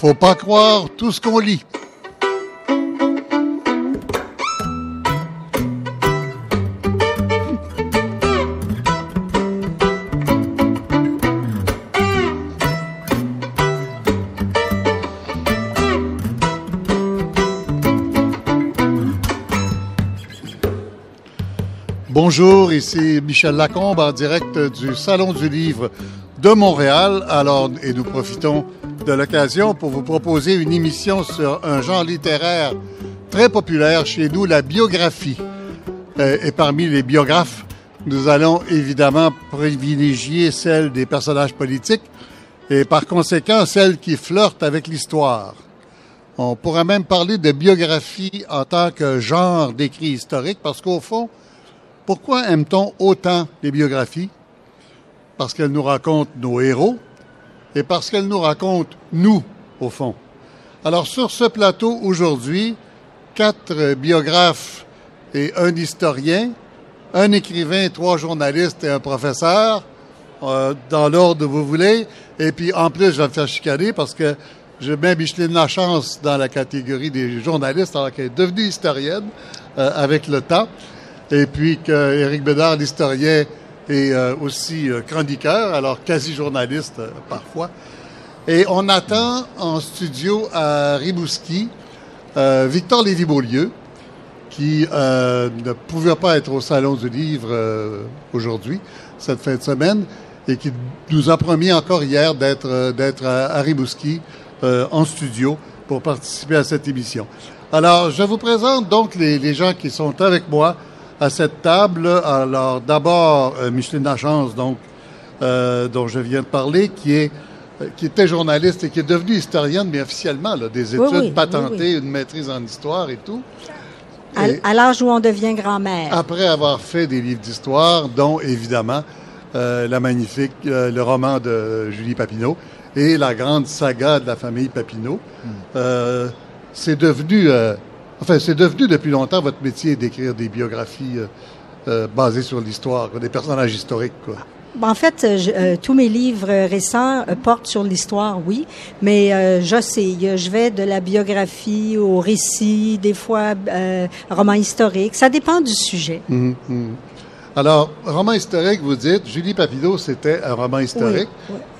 Faut pas croire tout ce qu'on lit. Bonjour, ici Michel Lacombe en direct du Salon du Livre de Montréal. Alors, et nous profitons de l'occasion pour vous proposer une émission sur un genre littéraire très populaire chez nous, la biographie. Euh, et parmi les biographes, nous allons évidemment privilégier celle des personnages politiques et par conséquent celle qui flirte avec l'histoire. On pourrait même parler de biographie en tant que genre d'écrit historique parce qu'au fond, pourquoi aime-t-on autant les biographies? Parce qu'elles nous racontent nos héros et parce qu'elles nous racontent nous, au fond. Alors sur ce plateau aujourd'hui, quatre biographes et un historien, un écrivain, trois journalistes et un professeur, euh, dans l'ordre vous voulez. Et puis en plus, je vais me faire chicaner parce que j'ai bien Micheline Lachance dans la catégorie des journalistes alors qu'elle est devenue historienne euh, avec le temps et puis que Éric Bédard, l'historien, est euh, aussi euh, chroniqueur, alors quasi-journaliste euh, parfois. Et on attend en studio à Rimouski Victor Lévy-Beaulieu, qui ne pouvait pas être au Salon du Livre aujourd'hui, cette fin de semaine, et qui nous a promis encore hier d'être à, Rimouski en studio pour participer à cette émission. Alors, je vous présente donc les gens qui sont avec moi à cette table. Alors, d'abord, euh, Micheline Lachance, donc, euh, dont je viens de parler, qui est euh, qui était journaliste et qui est devenue historienne, mais officiellement, là, des études patentées, une maîtrise en histoire et tout. À, l'âge où on devient grand-mère. Après avoir fait des livres d'histoire, dont évidemment la magnifique, le roman de Julie Papineau et la grande saga de la famille Papineau, hmm. c'est devenu Enfin, c'est devenu depuis longtemps votre métier d'écrire des biographies euh, euh, basées sur l'histoire, des personnages historiques. Quoi. En fait, euh, tous mes livres récents portent sur l'histoire, oui, mais je sais, je vais de la biographie au récit, des fois roman historique. Ça dépend du sujet. Hum, hum. Alors, roman historique, vous dites, Julie Papineau, c'était un roman historique.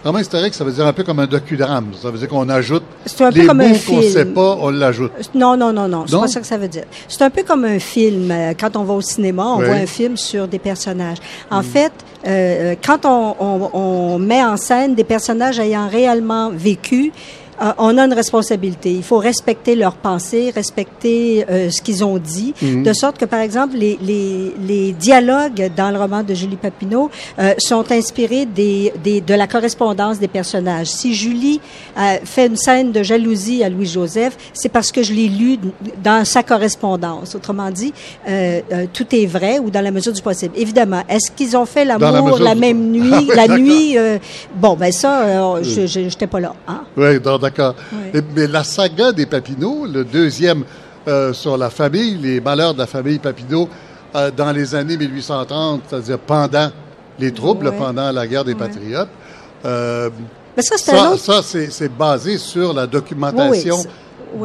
Roman historique, ça veut dire un peu comme un docudrame. Ça veut dire qu'on ajoute un les bouts qu'on ne sait pas, on l'ajoute. Non, non, non, non. C'est pas ça que ça veut dire. C'est un peu comme un film. Euh, quand on va au cinéma, on voit un film sur des personnages. En hmm. fait, euh, euh, quand on, on, on met en scène des personnages ayant réellement vécu, euh, on a une responsabilité. Il faut respecter leurs pensées, respecter euh, ce qu'ils ont dit, mhm. de sorte que, par exemple, les, les, les, dialogues dans le roman de Julie Papineau euh, sont inspirés des, des, de la correspondance des personnages. Si Julie fait une scène de jalousie à Louis-Joseph, c'est parce que je l'ai lu dans sa correspondance. Autrement dit, tout est vrai ou dans la mesure du possible. Évidemment, est-ce qu'ils ont fait l'amour la, même nuit, la nuit Bon, ben ça, je n'étais pas là. Hein? Oui, d'accord. Mais la saga des Papineau, le deuxième euh, sur la famille, les malheurs de la famille Papineau euh, dans les années 1830, c'est-à-dire pendant les troubles, pendant la guerre des Patriotes. Euh, mais ça, ça, ça c'est basé sur la documentation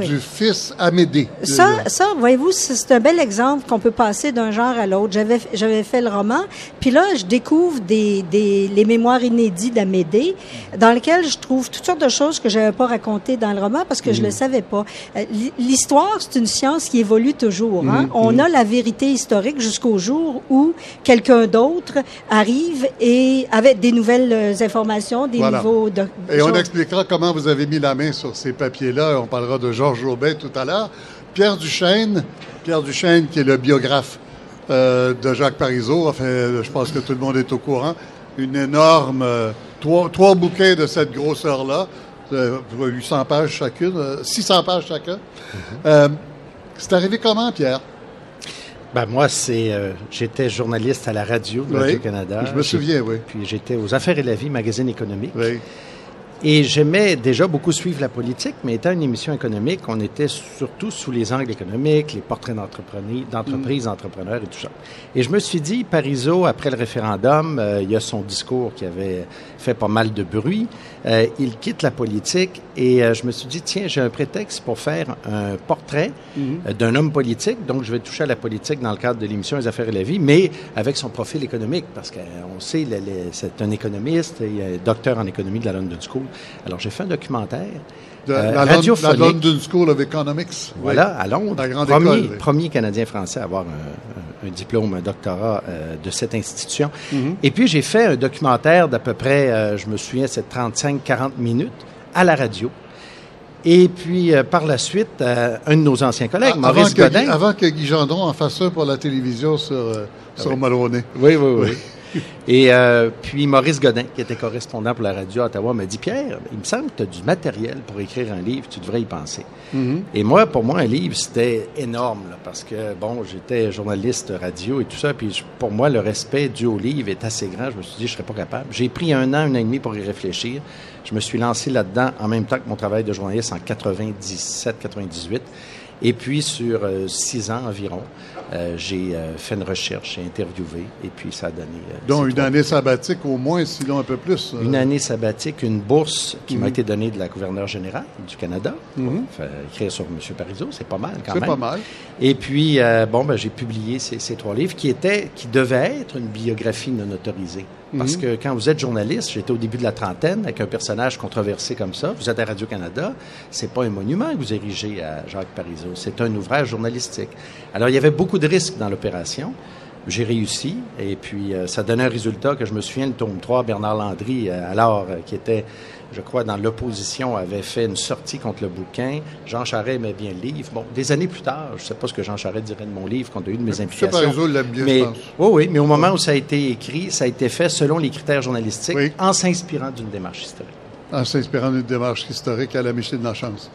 du fils Amédée. Ça, ça voyez-vous, c'est un bel exemple qu'on peut passer d'un genre à l'autre. J'avais, j'avais fait le roman, puis là, je découvre des, des, les mémoires inédites d'Amédée, dans lesquelles je trouve toutes sortes de choses que j'avais pas racontées dans le roman parce que je le mm. savais pas. Euh, l'histoire, c'est une science qui évolue toujours. Hein? Mm, On mm. a la vérité historique jusqu'au jour où quelqu'un d'autre arrive et avec des nouvelles euh, informations, des nouveaux... De, et on expliquera comment vous avez mis la main sur ces papiers-là. On parlera de Georges Aubin tout à l'heure. Pierre Duchesne, Pierre Duchesne qui est le biographe euh, de Jacques Parizeau, enfin, je pense que tout le monde est au courant, une énorme, euh, trois, trois, bouquins de cette grosseur-là, 800 euh, pages chacune, 600 pages chacun. Mm-hmm. c'est arrivé comment, Pierre? Ben moi, c'est j'étais journaliste à la radio de Radio-Canada. Je me souviens, oui. Puis j'étais aux Affaires et la vie, magazine économique. Oui. Et j'aimais déjà beaucoup suivre la politique, mais étant une émission économique, on était surtout sous les angles économiques, les portraits d'entreprises, d'entrepreneurs et tout ça. Et je me suis dit, Parizeau, après le référendum, euh, il y a son discours qui avait fait pas mal de bruit. Euh, il quitte la politique et euh, je me suis dit, tiens, j'ai un prétexte pour faire un portrait mhm. d'un homme politique. Donc, je vais toucher à la politique dans le cadre de l'émission Les Affaires et la vie, mais avec son profil économique, parce qu'on sait, c'est un économiste, il est docteur en économie de la London School. Alors, j'ai fait un documentaire. De, euh, la, radiophonique. la, London School of Economics. Voilà, à Londres. premier, premier Canadien-Français à avoir un, diplôme, un doctorat euh, de cette institution. Mm-hmm. Et puis, j'ai fait un documentaire d'à peu près, euh, je me souviens, c'est 35-40 minutes à la radio. Et puis, par la suite, un de nos anciens collègues, ah, Maurice Godin. avant que Guy Gendron en fasse un pour la télévision sur, sur oui. oui, oui. oui. Et euh, puis Maurice Godin, qui était correspondant pour la radio à Ottawa, m'a dit Pierre, il me semble que tu as du matériel pour écrire un livre, tu devrais y penser. Mm-hmm. Et moi, pour moi, un livre, c'était énorme, parce que, bon, j'étais journaliste radio et tout ça, puis pour moi, le respect dû au livre est assez grand. Je me suis dit, je ne serais pas capable. J'ai pris un an, un an et demi pour y réfléchir. Je me suis lancé là-dedans en même temps que mon travail de journaliste en 97, 98. Et puis, sur euh, six ans environ, euh, j'ai euh, fait une recherche, j'ai interviewé, et puis ça a donné... Donc, une année sabbatique au moins, sinon un peu plus. Une année sabbatique, une bourse qui m'a mhm. été donnée de la gouverneure générale du Canada. Mm écrire sur M. Parizeau, c'est pas mal quand même. C'est pas mal. Et puis, bon, ben, j'ai publié ces, ces, trois livres qui étaient, qui devaient être une biographie non autorisée. Parce mhm. que quand vous êtes journaliste, j'étais au début de la trentaine avec un personnage controversé comme ça, vous êtes à Radio-Canada, c'est pas un monument que vous érigez à Jacques Parizeau, c'est un ouvrage journalistique. Alors, il y avait beaucoup de risques dans l'opération. J'ai réussi et puis euh, ça donnait un résultat que je me souviens, le tome 3, Bernard Landry, euh, alors, euh, qui était je crois, dans l'opposition, avait fait une sortie contre le bouquin. Jean Charest aimait bien le livre. Bon, des années plus tard, je ne sais pas ce que Jean Charest dirait de mon livre, compte tenu de mes implications. mais. Oui, oui, mais au moment où ça a été écrit, ça a été fait selon les critères journalistiques, en s'inspirant d'une démarche historique. En s'inspirant d'une démarche historique à la Michel de la Chance.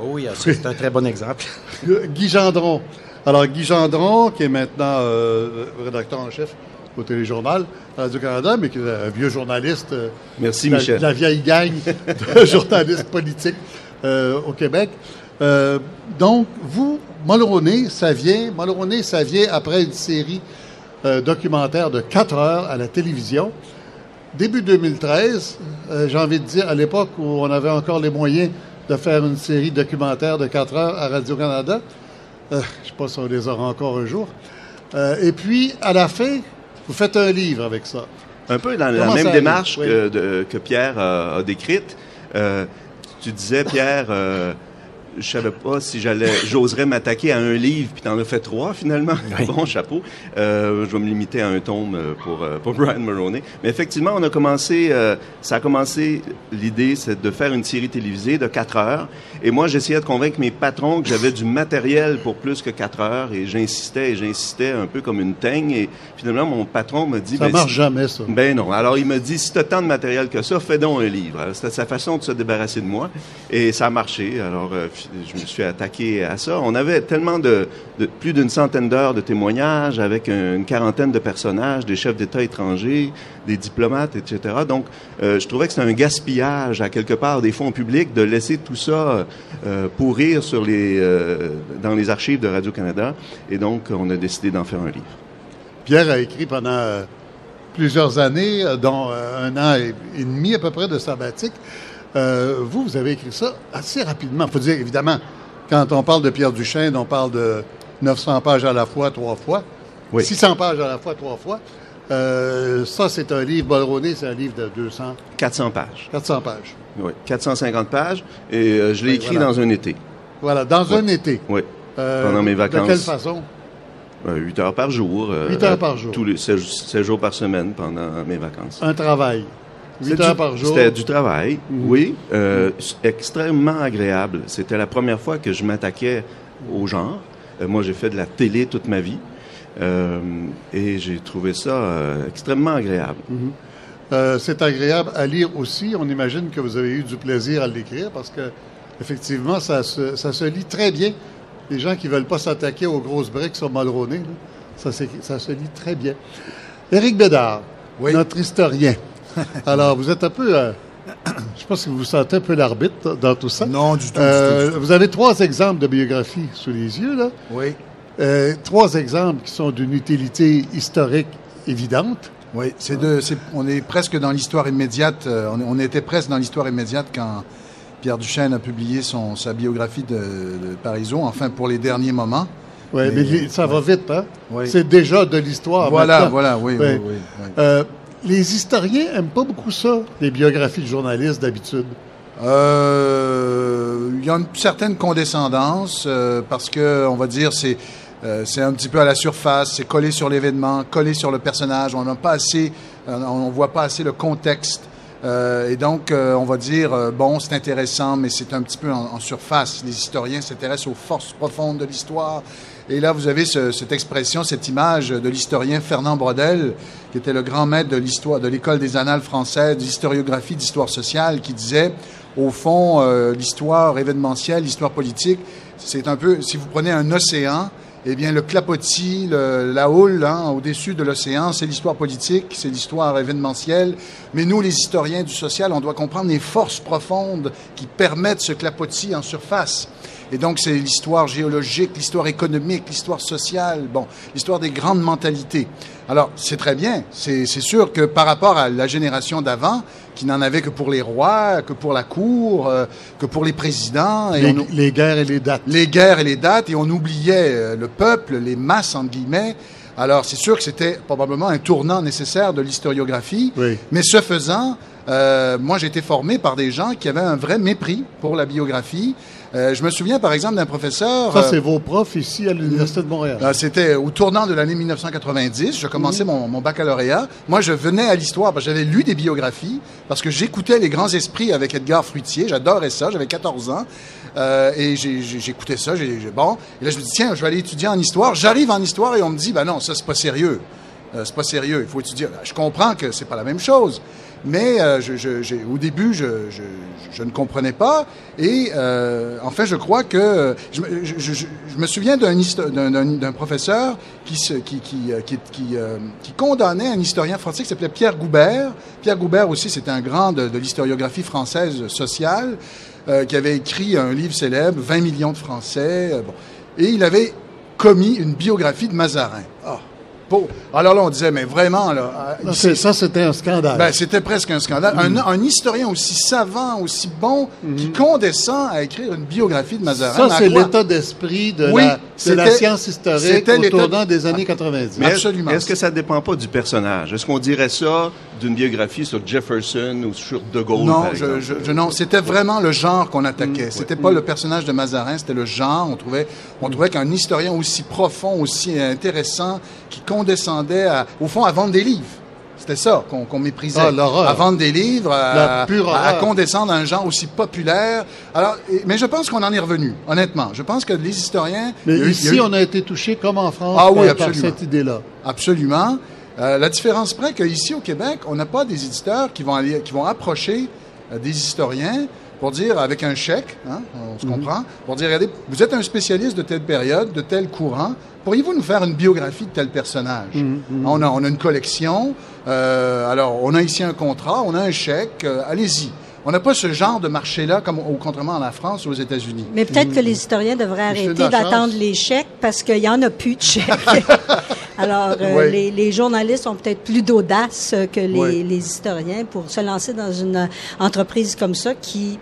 Oui, c'est un très bon exemple. Guy Gendron. Alors, Guy Gendron, qui est maintenant euh, rédacteur en chef au téléjournal Radio-Canada, mais qui est un vieux journaliste. Euh, Merci, la, Michel. La vieille gang de journalistes politiques euh, au Québec. Euh, donc, vous, Mulroney, ça vient, Mulroney, ça vient après une série documentaire de 4 heures à la télévision. Début 2013, j'ai envie de dire, à l'époque où on avait encore les moyens de faire une série documentaire de 4 heures à Radio-Canada. je ne sais pas si on les aura encore un jour. et puis, à la fin, vous faites un livre avec ça. Un peu dans la même démarche que, que, Pierre a, décrite. Euh, tu disais, Pierre, euh, je savais pas si j'allais, j'oserais m'attaquer à un livre, puis t'en as fait trois finalement. bon chapeau. Euh, je vais me limiter à un tome euh, pour euh, pour Brian Maroney. Mais effectivement, on a commencé, euh, ça a commencé. L'idée, c'est de faire une série télévisée de quatre heures. Et moi, j'essayais de convaincre mes patrons que j'avais du matériel pour plus que quatre heures, et j'insistais et j'insistais un peu comme une teigne. Et finalement, mon patron me dit, ça ben, marche jamais ça. Ben non. Alors il me dit, si t'as tant de matériel que ça, fais donc un livre. C'était sa façon de se débarrasser de moi, et ça a marché. Alors je me suis attaqué à ça. On avait tellement de, plus d'une centaine d'heures de témoignages avec une quarantaine de personnages, des chefs d'État étrangers, des diplomates, etc. Donc, euh, je trouvais que c'était un gaspillage à quelque part des fonds publics de laisser tout ça euh, pourrir euh, dans les archives de Radio-Canada. Et donc, on a décidé d'en faire un livre. Pierre a écrit pendant plusieurs années, dont un an et demi à peu près de sabbatique. Euh, vous, vous avez écrit ça assez rapidement. Il faut dire, évidemment, quand on parle de Pierre Duchesne, on parle de 900 pages à la fois, trois fois. Oui. 600 pages à la fois, trois fois. Euh, ça, c'est un livre, Bolroné, c'est un livre de 200... 400 pages. 400 pages. Oui, 450 pages. Et euh, je l'ai écrit dans un été. Voilà, dans un été. Oui, pendant mes vacances. De quelle façon? 8 heures par jour. 8 heures par jour. Tous les 16 jours par semaine pendant mes vacances. Un travail. 8 heures par jour. C'était du travail, mhm. oui. Euh, extrêmement agréable. C'était la première fois que je m'attaquais au genre. Euh, moi, j'ai fait de la télé toute ma vie. Euh, et j'ai trouvé ça extrêmement agréable. Mhm. c'est agréable à lire aussi. On imagine que vous avez eu du plaisir à l'écrire parce que, effectivement, ça se, ça se lit très bien. Les gens qui ne veulent pas s'attaquer aux grosses briques sur Malroney, ça, ça se lit très bien. Éric Bédard, notre historien. Alors, vous êtes un peu, euh, je pas si vous vous sentez un peu l'arbitre dans tout ça. Non, du tout, Vous avez trois exemples de biographie sous les yeux, là. Oui. trois exemples qui sont d'une utilité historique évidente. Oui, c'est de, on est presque dans l'histoire immédiate. On, on, était presque dans l'histoire immédiate quand Pierre Duchesne a publié son, sa biographie de, de enfin pour les derniers moments. Oui, mais, ça va vite, hein? C'est déjà de l'histoire. Voilà, voilà, oui, oui, oui. Euh, les historiens n'aiment pas beaucoup ça, les biographies de journalistes d'habitude. Euh, il y a une certaine condescendance euh, parce que, on va dire, c'est c'est un petit peu à la surface, c'est collé sur l'événement, collé sur le personnage. On n'a pas assez, on voit pas assez le contexte. Euh, et donc, euh, on va dire, euh, bon, c'est intéressant, mais c'est un petit peu en, surface. Les historiens s'intéressent aux forces profondes de l'histoire. Et là, vous avez cette expression, cette image de l'historien Fernand Brodel, qui était le grand maître de l'histoire, de l'école des annales françaises, d'historiographie, d'histoire sociale, qui disait, au fond, l'histoire événementielle, l'histoire politique, c'est un peu, si vous prenez un océan, eh bien, le clapotis, la houle hein, au-dessus de l'océan, c'est l'histoire politique, c'est l'histoire événementielle. Mais nous, les historiens du social, on doit comprendre les forces profondes qui permettent ce clapotis en surface. Et donc, c'est l'histoire géologique, l'histoire économique, l'histoire sociale, bon, l'histoire des grandes mentalités. Alors, c'est très bien. C'est sûr que par rapport à la génération d'avant, qui n'en avait que pour les rois, que pour la cour, euh, que pour les présidents. Et les, guerres et les dates. Les guerres et les dates, et on oubliait euh, le peuple, les masses, entre guillemets. Alors, c'est sûr que c'était probablement un tournant nécessaire de l'historiographie. Oui. Mais ce faisant, euh, moi, j'ai été formé par des gens qui avaient un vrai mépris pour la biographie. Euh, je me souviens, par exemple, d'un professeur... Ça, euh, c'est vos profs ici à l'Université de Montréal. C'était au tournant de l'année 1990. Je commençais mon, mon, baccalauréat. Moi, je venais à l'histoire parce que j'avais lu des biographies, parce que j'écoutais Les Grands Esprits avec Edgar Fruitier. J'adorais ça. J'avais 14 ans. Euh, et j'écoutais ça. Bon. Et là, je me dis, tiens, je vais aller étudier en histoire. J'arrive en histoire et on me dit, ben non, ça, c'est pas sérieux. Euh, c'est pas sérieux. Il faut étudier. Je comprends que c'est pas la même chose. Mais euh, je, au début, je, ne comprenais pas. Et euh, en fait, je crois que je, me souviens d'un professeur qui, qui, qui, euh, qui, qui, condamnait un historien français qui s'appelait Pierre Goubert. Pierre Goubert aussi, c'était un grand de, l'historiographie française sociale, qui avait écrit un livre célèbre, 20 millions de Français. Bon. Et il avait commis une biographie de Mazarin. Oh. Alors là, on disait, mais vraiment, là. Euh, ça, c'était un scandale. Ben, c'était presque un scandale. Un, historien aussi savant, aussi bon, qui mhm. condescend à écrire une biographie de Mazarin. Ça, c'est l'état d'esprit de, la, science historique au tournant des années 90. Mais Absolument. Est-ce que ça ne dépend pas du personnage? Est-ce qu'on dirait ça d'une biographie sur Jefferson ou sur De Gaulle? Non, je, non. C'était vraiment le genre qu'on attaquait. Ce mm, c'était pas le personnage de Mazarin, c'était le genre. On trouvait, on trouvait qu'un historien aussi profond, aussi intéressant, qui condescendait, au fond, à vendre des livres. C'était ça qu'on méprisait. Ah, à vendre des livres, à, à, condescendre à un genre aussi populaire. Alors, mais je pense qu'on en est revenu, honnêtement. Je pense que les historiens... Mais ici, on a été touché comme en France ah, oui, par, cette idée-là. Absolument. Euh, la différence près qu'ici au Québec, on n'a pas des éditeurs qui vont, aller, qui vont approcher euh, des historiens pour dire, avec un chèque, hein, on se mhm. comprend, pour dire, regardez, vous êtes un spécialiste de telle période, de tel courant, pourriez-vous nous faire une biographie de tel personnage? Mhm, mhm. On, a, on a une collection, euh, alors on a ici un contrat, on a un chèque, allez-y. On n'a pas ce genre de marché-là, comme au, contrairement à la France ou aux États-Unis. Mais peut-être que les historiens devraient arrêter d'attendre les chèques parce qu'il n'y en a plus de chèques. Alors, euh, les, journalistes ont peut-être plus d'audace que les, les, historiens pour se lancer dans une entreprise comme ça qui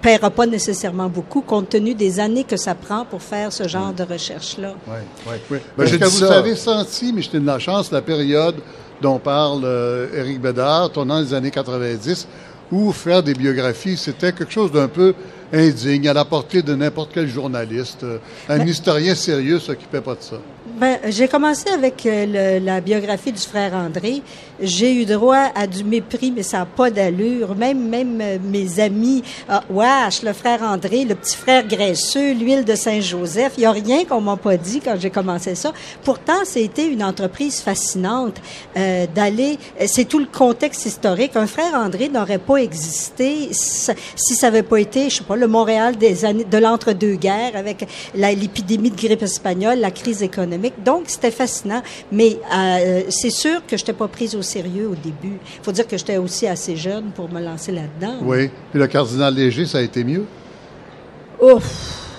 paiera pas nécessairement beaucoup compte tenu des années que ça prend pour faire ce genre de recherche-là. Oui, oui. oui. Ben, Est-ce que vous avez senti, mais j'étais de la chance, la période dont parle euh, Éric Bédard, tournant les années 90, où faire des biographies, c'était quelque chose d'un peu indigne, à la portée de n'importe quel journaliste. Un ben historien sérieux s'occupait pas de ça. Ben, j'ai commencé avec euh, la biographie du frère André. J'ai eu droit à du mépris, mais ça n'a pas d'allure. Même, même euh, mes amis, ah, wesh, le frère André, le petit frère graisseux, l'huile de Saint-Joseph, il n'y a rien qu'on m'a pas dit quand j'ai commencé ça. Pourtant, c'était une entreprise fascinante euh, d'aller. C'est tout le contexte historique. Un frère André n'aurait pas existé si ça n'avait pas été, je sais pas, le Montréal des années, de l'entre-deux-guerres avec l'épidémie de grippe espagnole, la crise économique. Donc, c'était fascinant. Mais euh, c'est sûr que je n'étais pas prise au sérieux au début. Il faut dire que j'étais aussi assez jeune pour me lancer là-dedans. Oui. Puis le cardinal Léger, ça a été mieux? Ouf!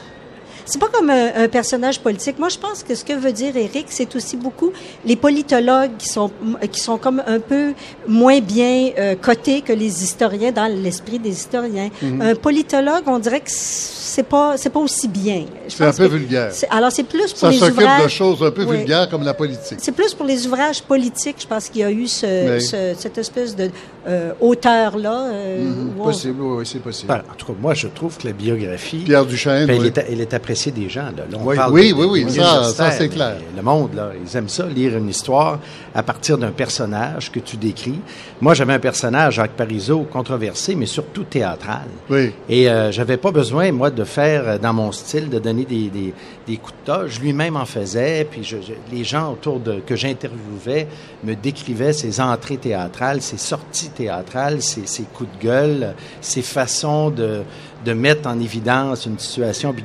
C'est pas comme un, personnage politique. Moi, je pense que ce que veut dire Eric, c'est aussi beaucoup les politologues qui sont qui sont comme un peu moins bien euh, cotés que les historiens dans l'esprit des historiens. Mhm. Un politologue, on dirait que c'est pas c'est pas aussi bien. C'est un peu vulgaire. Alors c'est plus pour les ouvrages. Ça s'occupe de choses un peu vulgaires comme la politique. C'est plus pour les ouvrages politiques. Je pense qu'il y a eu ce, cette espèce de euh, auteur là. Euh, mhm. Possible, oui, c'est possible. Ben, en tout cas, moi, je trouve que la biographie. Pierre Duchesne. Ben, elle, est, appréciée des gens. Là. oui, oui, oui, oui, ça, c'est clair. Le monde, là, ils aiment ça, lire une histoire à partir d'un personnage que tu décris. Moi, j'avais un personnage, Jacques Parizeau, controversé, mais surtout théâtral. Oui. Et euh, j'avais pas besoin, moi, de faire euh, dans mon style, de donner des, des, des coups de toge. Lui-même en faisait, puis je, les gens autour de que j'interviewais me décrivaient ses entrées théâtrales, ses sorties théâtrales, ses, coups de gueule, ses façons de mettre en évidence une situation, puis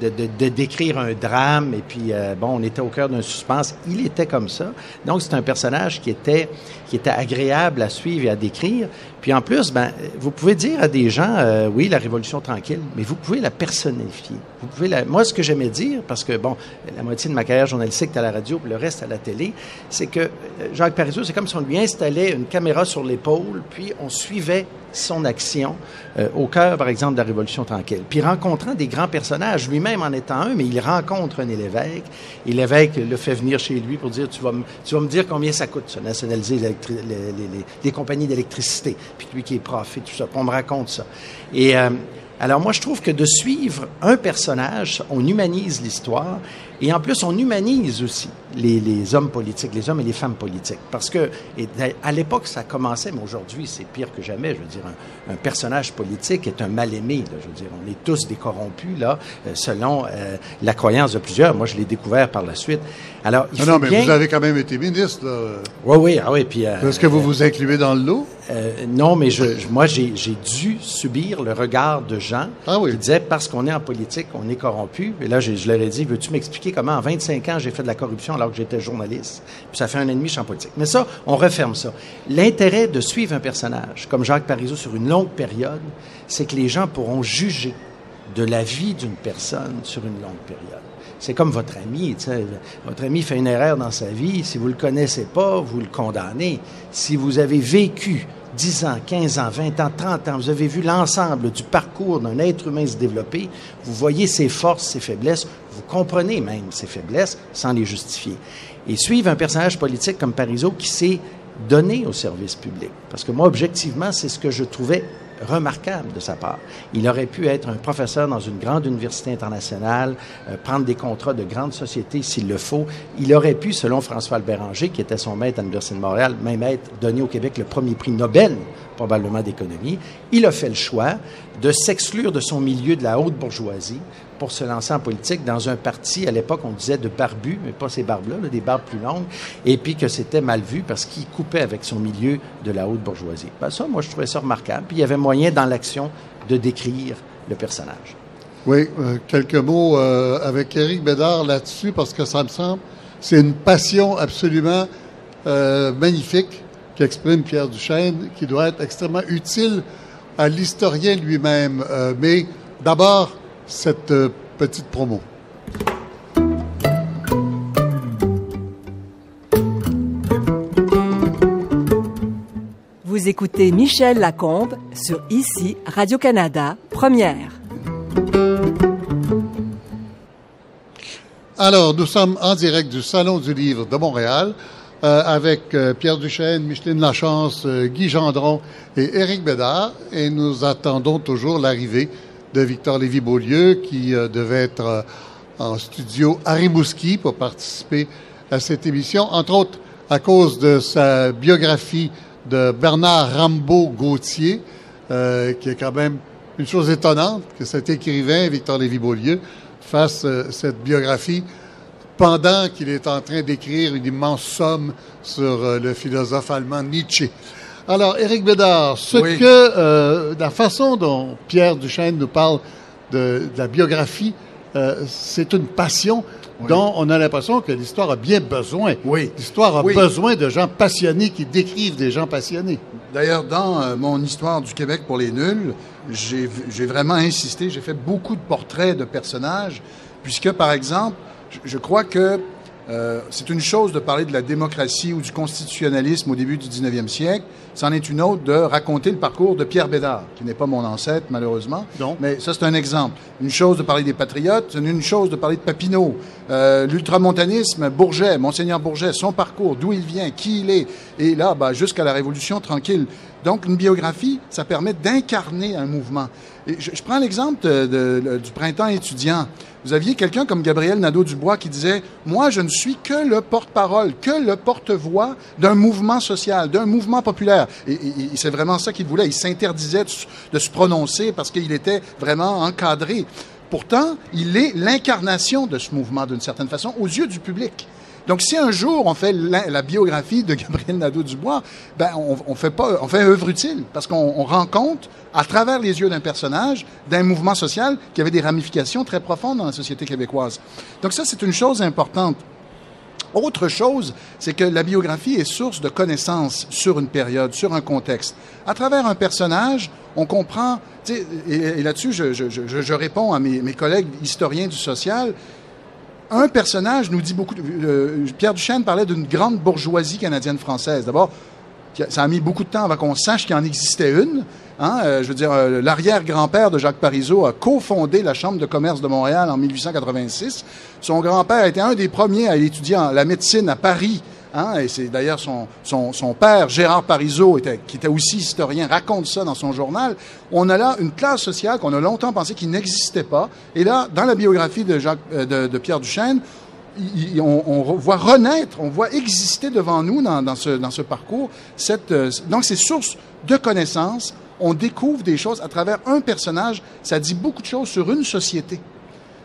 de, décrire un drame, et puis, euh, bon, on était au cœur d'un suspense. Il était comme ça. Donc, c'est un personnage qui était, qui était agréable à suivre et à décrire. Puis en plus, ben, vous pouvez dire à des gens, euh, oui, la Révolution tranquille, mais vous pouvez la personnifier. Vous pouvez la... Moi, ce que j'aimais dire, parce que, bon, la moitié de ma carrière journalistique était à la radio, puis le reste à la télé, c'est que euh, Jacques Parizeau, c'est comme si on lui installait une caméra sur l'épaule, puis on suivait son action au cœur, par exemple, de la Révolution tranquille. Puis rencontrant des grands personnages, lui-même en étant un, mais il rencontre René Lévesque, et Lévesque le fait venir chez lui pour dire, tu vas, tu vas me dire combien ça coûte, ça, nationaliser les, les, les, compagnies d'électricité puis lui qui est prof et tout ça. On me raconte ça. Et euh, alors moi, je trouve que de suivre un personnage, on humanise l'histoire et en plus, on humanise aussi les, les, hommes politiques, les hommes et les femmes politiques. Parce que et à l'époque, ça commençait, mais aujourd'hui, c'est pire que jamais. Je veux dire, un, un personnage politique est un mal-aimé. Je veux dire, on est tous des corrompus, là, euh, selon euh, la croyance de plusieurs. Moi, je l'ai découvert par la suite. Alors, il non, non, mais vous avez quand même été ministre, là. Oui, oui, ah oui. Puis, euh, Est-ce que vous vous incluez dans le lot? Non, mais je, moi, j'ai dû subir le regard de gens ah oui. qui disaient, parce qu'on est en politique, on est corrompu. Et là, je, je leur ai dit, veux-tu m'expliquer comment en 25 ans j'ai fait de la corruption alors que j'étais journaliste. Puis ça fait un an et politique. Mais ça, on referme ça. L'intérêt de suivre un personnage comme Jacques Parizeau sur une longue période, c'est que les gens pourront juger de la vie d'une personne sur une longue période. C'est comme votre ami. Votre ami fait une erreur dans sa vie. Si vous le connaissez pas, vous le condamnez. Si vous avez vécu 10 ans, 15 ans, 20 ans, 30 ans, vous avez vu l'ensemble du parcours d'un être humain se développer, vous voyez ses forces, ses faiblesses, vous comprenez même ses faiblesses sans les justifier. Et suivre un personnage politique comme Parizeau qui s'est donné au service public. Parce que moi, objectivement, c'est ce que je trouvais remarquable de sa part. Il aurait pu être un professeur dans une grande université internationale, euh, prendre des contrats de grandes sociétés s'il le faut. Il aurait pu, selon François Albéranger, qui était son maître à l'Université de Montréal, même être donné au Québec le premier prix Nobel, probablement d'économie. Il a fait le choix de s'exclure de son milieu de la haute bourgeoisie pour se lancer en politique dans un parti, à l'époque, on disait de barbus, mais pas ces barbes-là, des barbes plus longues, et puis que c'était mal vu parce qu'il coupait avec son milieu de la haute bourgeoisie. Ben ça, moi, je trouvais ça remarquable. Puis il y avait moyen, dans l'action, de décrire le personnage. Oui, euh, quelques mots euh, avec Éric Bédard là-dessus, parce que ça me semble, c'est une passion absolument euh, magnifique qu'exprime Pierre Duchesne, qui doit être extrêmement utile à l'historien lui-même. mais d'abord, cette euh, petite promo. Vous écoutez Michel Lacombe sur ICI Radio-Canada, première. Alors, nous sommes en direct du Salon du Livre de Montréal euh, avec euh, Pierre Duchesne, Micheline Lachance, Guy Gendron et Éric Bédard et nous attendons toujours l'arrivée Victor Lévy-Beaulieu qui euh, devait être euh, en studio à Rimouski pour participer à cette émission, entre autres à cause de sa biographie de Bernard Rambaud-Gauthier, euh, qui est quand même une chose étonnante que cet écrivain, Victor Lévy-Beaulieu, fasse cette biographie pendant qu'il est en train d'écrire une immense somme sur le philosophe allemand Nietzsche. Alors, Éric Bédard, ce que euh, la façon dont Pierre Duchesne nous parle de, la biographie, euh, c'est une passion dont on a l'impression que l'histoire a bien besoin. Oui. L'histoire a besoin de gens passionnés qui décrivent des gens passionnés. D'ailleurs, dans euh, mon histoire du Québec pour les nuls, j'ai vraiment insisté, j'ai fait beaucoup de portraits de personnages, puisque, par exemple, je crois que euh, c'est une chose de parler de la démocratie ou du constitutionnalisme au début du 19e siècle. C'en est une autre de raconter le parcours de Pierre Bédard, qui n'est pas mon ancêtre, malheureusement. Non. Mais ça, c'est un exemple. Une chose de parler des patriotes, une chose de parler de Papineau. Euh, l'ultramontanisme, Bourget, Monseigneur Bourget, son parcours, d'où il vient, qui il est. Et là, bah, jusqu'à la Révolution tranquille. Donc, une biographie, ça permet d'incarner un mouvement. Je, prends l'exemple du printemps étudiant. Vous aviez quelqu'un comme Gabriel Nadeau-Dubois qui disait Moi, je ne suis que le porte-parole, que le porte-voix d'un mouvement social, d'un mouvement populaire. Et, c'est vraiment ça qu'il voulait. Il s'interdisait de, se prononcer parce qu'il était vraiment encadré. Pourtant, il est l'incarnation de ce mouvement d'une certaine façon aux yeux du public. Donc, si un jour on fait la, biographie de Gabriel Nadeau-Dubois, ben, on, fait pas, on fait œuvre utile parce qu'on rend compte, à travers les yeux d'un personnage, d'un mouvement social qui avait des ramifications très profondes dans la société québécoise. Donc, ça, c'est une chose importante. Autre chose, c'est que la biographie est source de connaissances sur une période, sur un contexte. À travers un personnage, on comprend, et, et là-dessus, je, réponds à mes, collègues historiens du social, un personnage nous dit beaucoup. Euh, Pierre Duchesne parlait d'une grande bourgeoisie canadienne-française. D'abord, ça a mis beaucoup de temps avant qu'on sache qu'il en existait une. Hein. Euh, je veux dire, euh, l'arrière-grand-père de Jacques Parizeau a cofondé la Chambre de commerce de Montréal en 1886. Son grand-père était un des premiers à étudier la médecine à Paris Hein, et c'est d'ailleurs son, père, Gérard Parizeau, qui était aussi historien, raconte ça dans son journal. On a là une classe sociale qu'on a longtemps pensé qu'il n'existait pas. Et là, dans la biographie de, euh, Pierre Duchesne, on, voit renaître, on voit exister devant nous dans, dans, ce, parcours. Euh, donc, c'est source de connaissances. On découvre des choses à travers un personnage. Ça dit beaucoup de choses sur une société.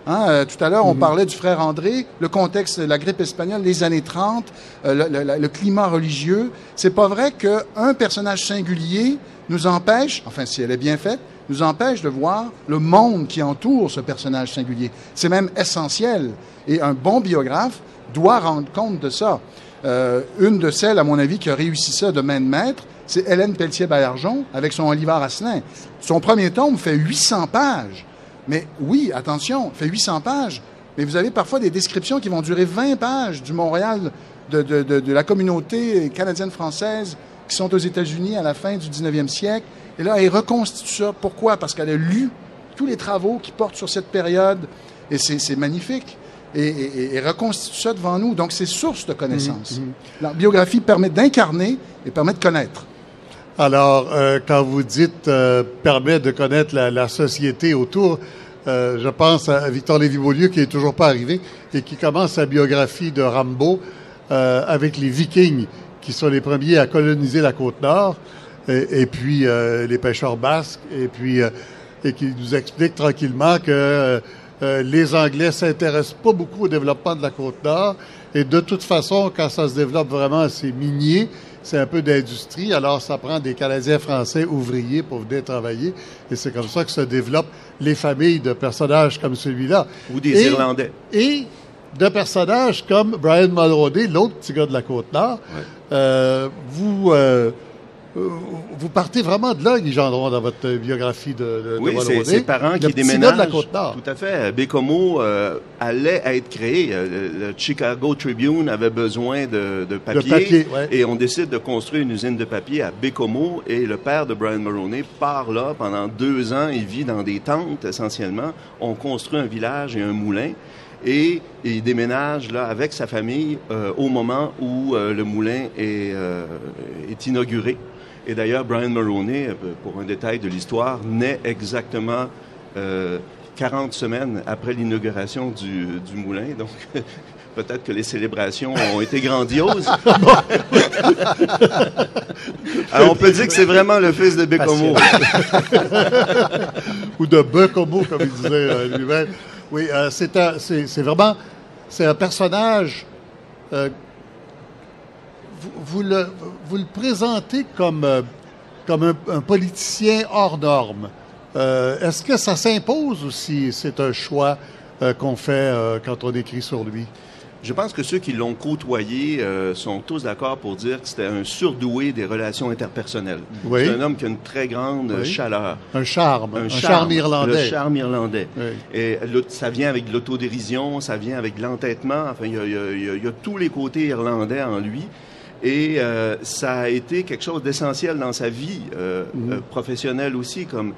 Hein, euh, tout à l'heure, on mhm. parlait du frère André, le contexte, la grippe espagnole, les années 30, euh, le, climat religieux. C'est pas vrai qu'un personnage singulier nous empêche, enfin si elle est bien faite, nous empêche de voir le monde qui entoure ce personnage singulier. C'est même essentiel. Et un bon biographe doit rendre compte de ça. Euh, une de celles, à mon avis, qui a réussi ça de main de maître, c'est Hélène Pelletier-Ballargeon avec son Olivier Asselin. Son premier tome fait 800 pages. Mais oui, attention, fait 800 pages, mais vous avez parfois des descriptions qui vont durer 20 pages du Montréal, de, la communauté canadienne-française qui sont aux États-Unis à la fin du 19e siècle. Et là, elle reconstitue ça. Pourquoi? Parce qu'elle a lu tous les travaux qui portent sur cette période, et c'est magnifique. Et, reconstitue ça devant nous. Donc, c'est source de connaissances. Mhm, mhm. La biographie permet d'incarner et permet de connaître. Alors, euh, quand vous dites euh, permet de connaître la, société autour, euh, je pense à Victor Lévy-Beaulieu qui est toujours pas arrivé et qui commence sa biographie de Rambo avec les Vikings qui sont les premiers à coloniser la côte nord et, puis les pêcheurs basques et puis et qui nous explique tranquillement que les Anglais s'intéressent pas beaucoup au développement de la côte nord. Et de toute façon, quand ça se développe vraiment, c'est minier c'est un peu d'industrie. Alors, ça prend des Canadiens français ouvriers pour venir travailler. Et c'est comme ça que se développent les familles de personnages comme celui-là. Ou des Irlandais. Et de personnages comme Brian Mulroney, l'autre petit gars de la Côte-Nord. Euh, vous... Euh, euh, vous partez vraiment de là, Guy Gendron, dans votre biographie de, de Oui, c'est ses parents qui déménagent. De la Côte -Nord. Tout à fait. Bécomo euh, allait être créé. Euh, le Chicago Tribune avait besoin de, de papier. Et on décide de construire une usine de papier à Bécomo. Et le père de Brian Maroney part là pendant deux ans. Il vit dans des tentes, essentiellement. On construit un village et un moulin et il déménage là avec sa famille au moment où le moulin est, est inauguré. Et d'ailleurs, Brian Maroney, euh, pour un détail de l'histoire, naît exactement 40 euh, semaines après l'inauguration du, moulin. Donc, peut-être que les célébrations ont été grandioses. Alors, on peut dire que c'est vraiment le fils de Bécomo. Ou de Bécomo, comme il disait euh, lui-même. Oui, c'est vraiment... C'est un personnage vous, le, vous le présentez comme, comme un, politicien hors norme. Est-ce que ça s'impose aussi? C'est un choix qu'on fait quand on écrit sur lui? Je pense que ceux qui l'ont côtoyé euh, sont tous d'accord pour dire que c'était un surdoué des relations interpersonnelles. C'est un homme qui a une très grande chaleur. Un charme. Un, charme, irlandais. Le charme irlandais. Et ça vient avec l'autodérision, ça vient avec l'entêtement. Enfin, il y, a, tous les côtés irlandais en lui. Et euh, ça a été quelque chose d'essentiel dans sa vie euh, mhm. euh, professionnelle aussi. Comme,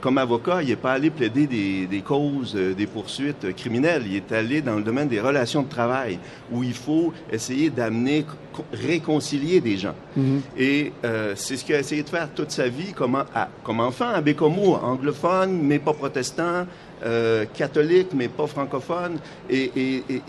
comme avocat, il n'est pas allé plaider des, des causes, des poursuites criminelles. Il est allé dans le domaine des relations de travail, où il faut essayer d'amener, réconcilier des gens. Mhm. Et c'est ce qu'il a essayé de faire toute sa vie comme, à, comme enfant à Bécomo, anglophone, mais pas protestant, catholique, mais pas francophone. Et, et, et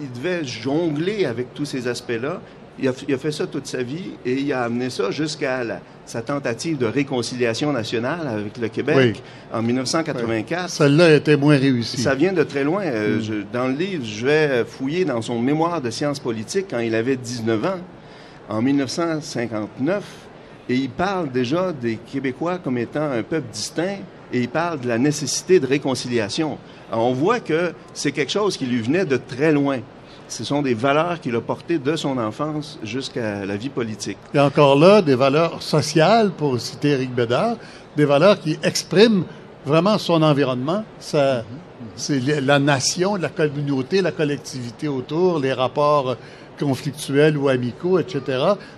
il devait jongler avec tous ces aspects-là il a, fait ça toute sa vie et il a amené ça jusqu'à sa tentative de réconciliation nationale avec le Québec en 1984. Celle-là a été moins réussie. Ça vient de très loin. Euh, mm. dans le livre, je vais fouiller dans son mémoire de sciences politiques quand il avait 19 ans, en 1959, et il parle déjà des Québécois comme étant un peuple distinct et il parle de la nécessité de réconciliation. on voit que c'est quelque chose qui lui venait de très loin. Ce sont des valeurs qu'il a portées de son enfance jusqu'à la vie politique. Et encore là, des valeurs sociales, pour citer Eric Bédard, des valeurs qui expriment vraiment son environnement, c'est la nation, la communauté, la collectivité autour, les rapports conflictuels ou amicaux, etc.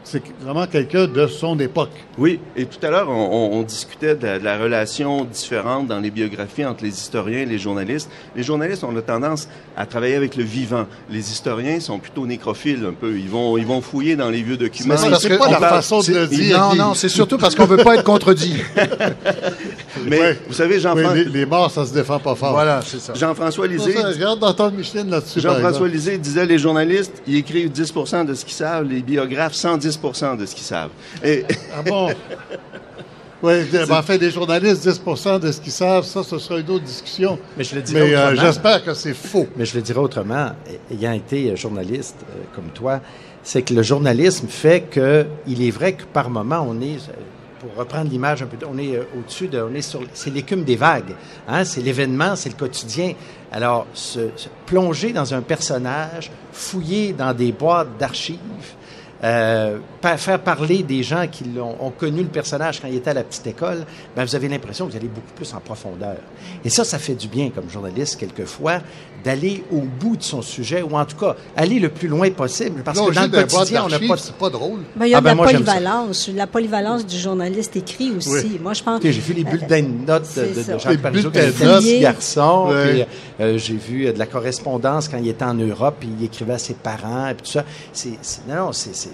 C'est vraiment quelqu'un de son époque. Oui, et tout à l'heure, on, discutait de la, relation différente dans les biographies entre les historiens et les journalistes. Les journalistes ont tendance à travailler avec le vivant. Les historiens sont plutôt nécrophiles un peu. Ils vont, ils vont fouiller dans les vieux documents. C'est pas la façon de le dire. Non, non, c'est surtout parce qu'on veut pas être contredit. Mais vous savez, Jean-François... les, morts, ça se défend pas fort. Voilà, c'est ça. Jean-François Lisée... d'entendre Micheline là-dessus. Jean-François Lisée disait les journalistes, ils écrivent 10% de ce qu'ils savent, les biographes 110% de ce qu'ils savent. Et... Ah bon? Oui, ben, en fait, les journalistes 10% de ce qu'ils savent, ça, ce sera une autre discussion. Mais je le dirais euh, j'espère que c'est faux. Mais je le dirais autrement, ayant été journaliste euh, comme toi, c'est que le journalisme fait que, il est vrai que par moment, on est pour reprendre l'image un peu, on est euh, au-dessus de, on est sur, c'est l'écume des vagues, hein, c'est l'événement, c'est le quotidien. Alors, se, plonger dans un personnage, fouiller dans des boîtes d'archives, euh, faire parler des gens qui ont, connu le personnage quand il était à la petite école, ben vous avez l'impression que vous allez beaucoup plus en profondeur. Et ça, ça fait du bien comme journaliste quelquefois d'aller au bout de son sujet ou en tout cas aller le plus loin possible parce que dans le quotidien, on n'a pas. C'est pas drôle. Ben, il y a ah, ben, la polyvalence, la polyvalence du journaliste écrit aussi. Moi, je pense. j'ai vu les bulletins de notes de, de, Jacques Parizeau était petit garçon. Euh, j'ai vu euh, de la correspondance quand il était en Europe, puis il écrivait à ses parents et tout ça. C'est, non, c'est c'est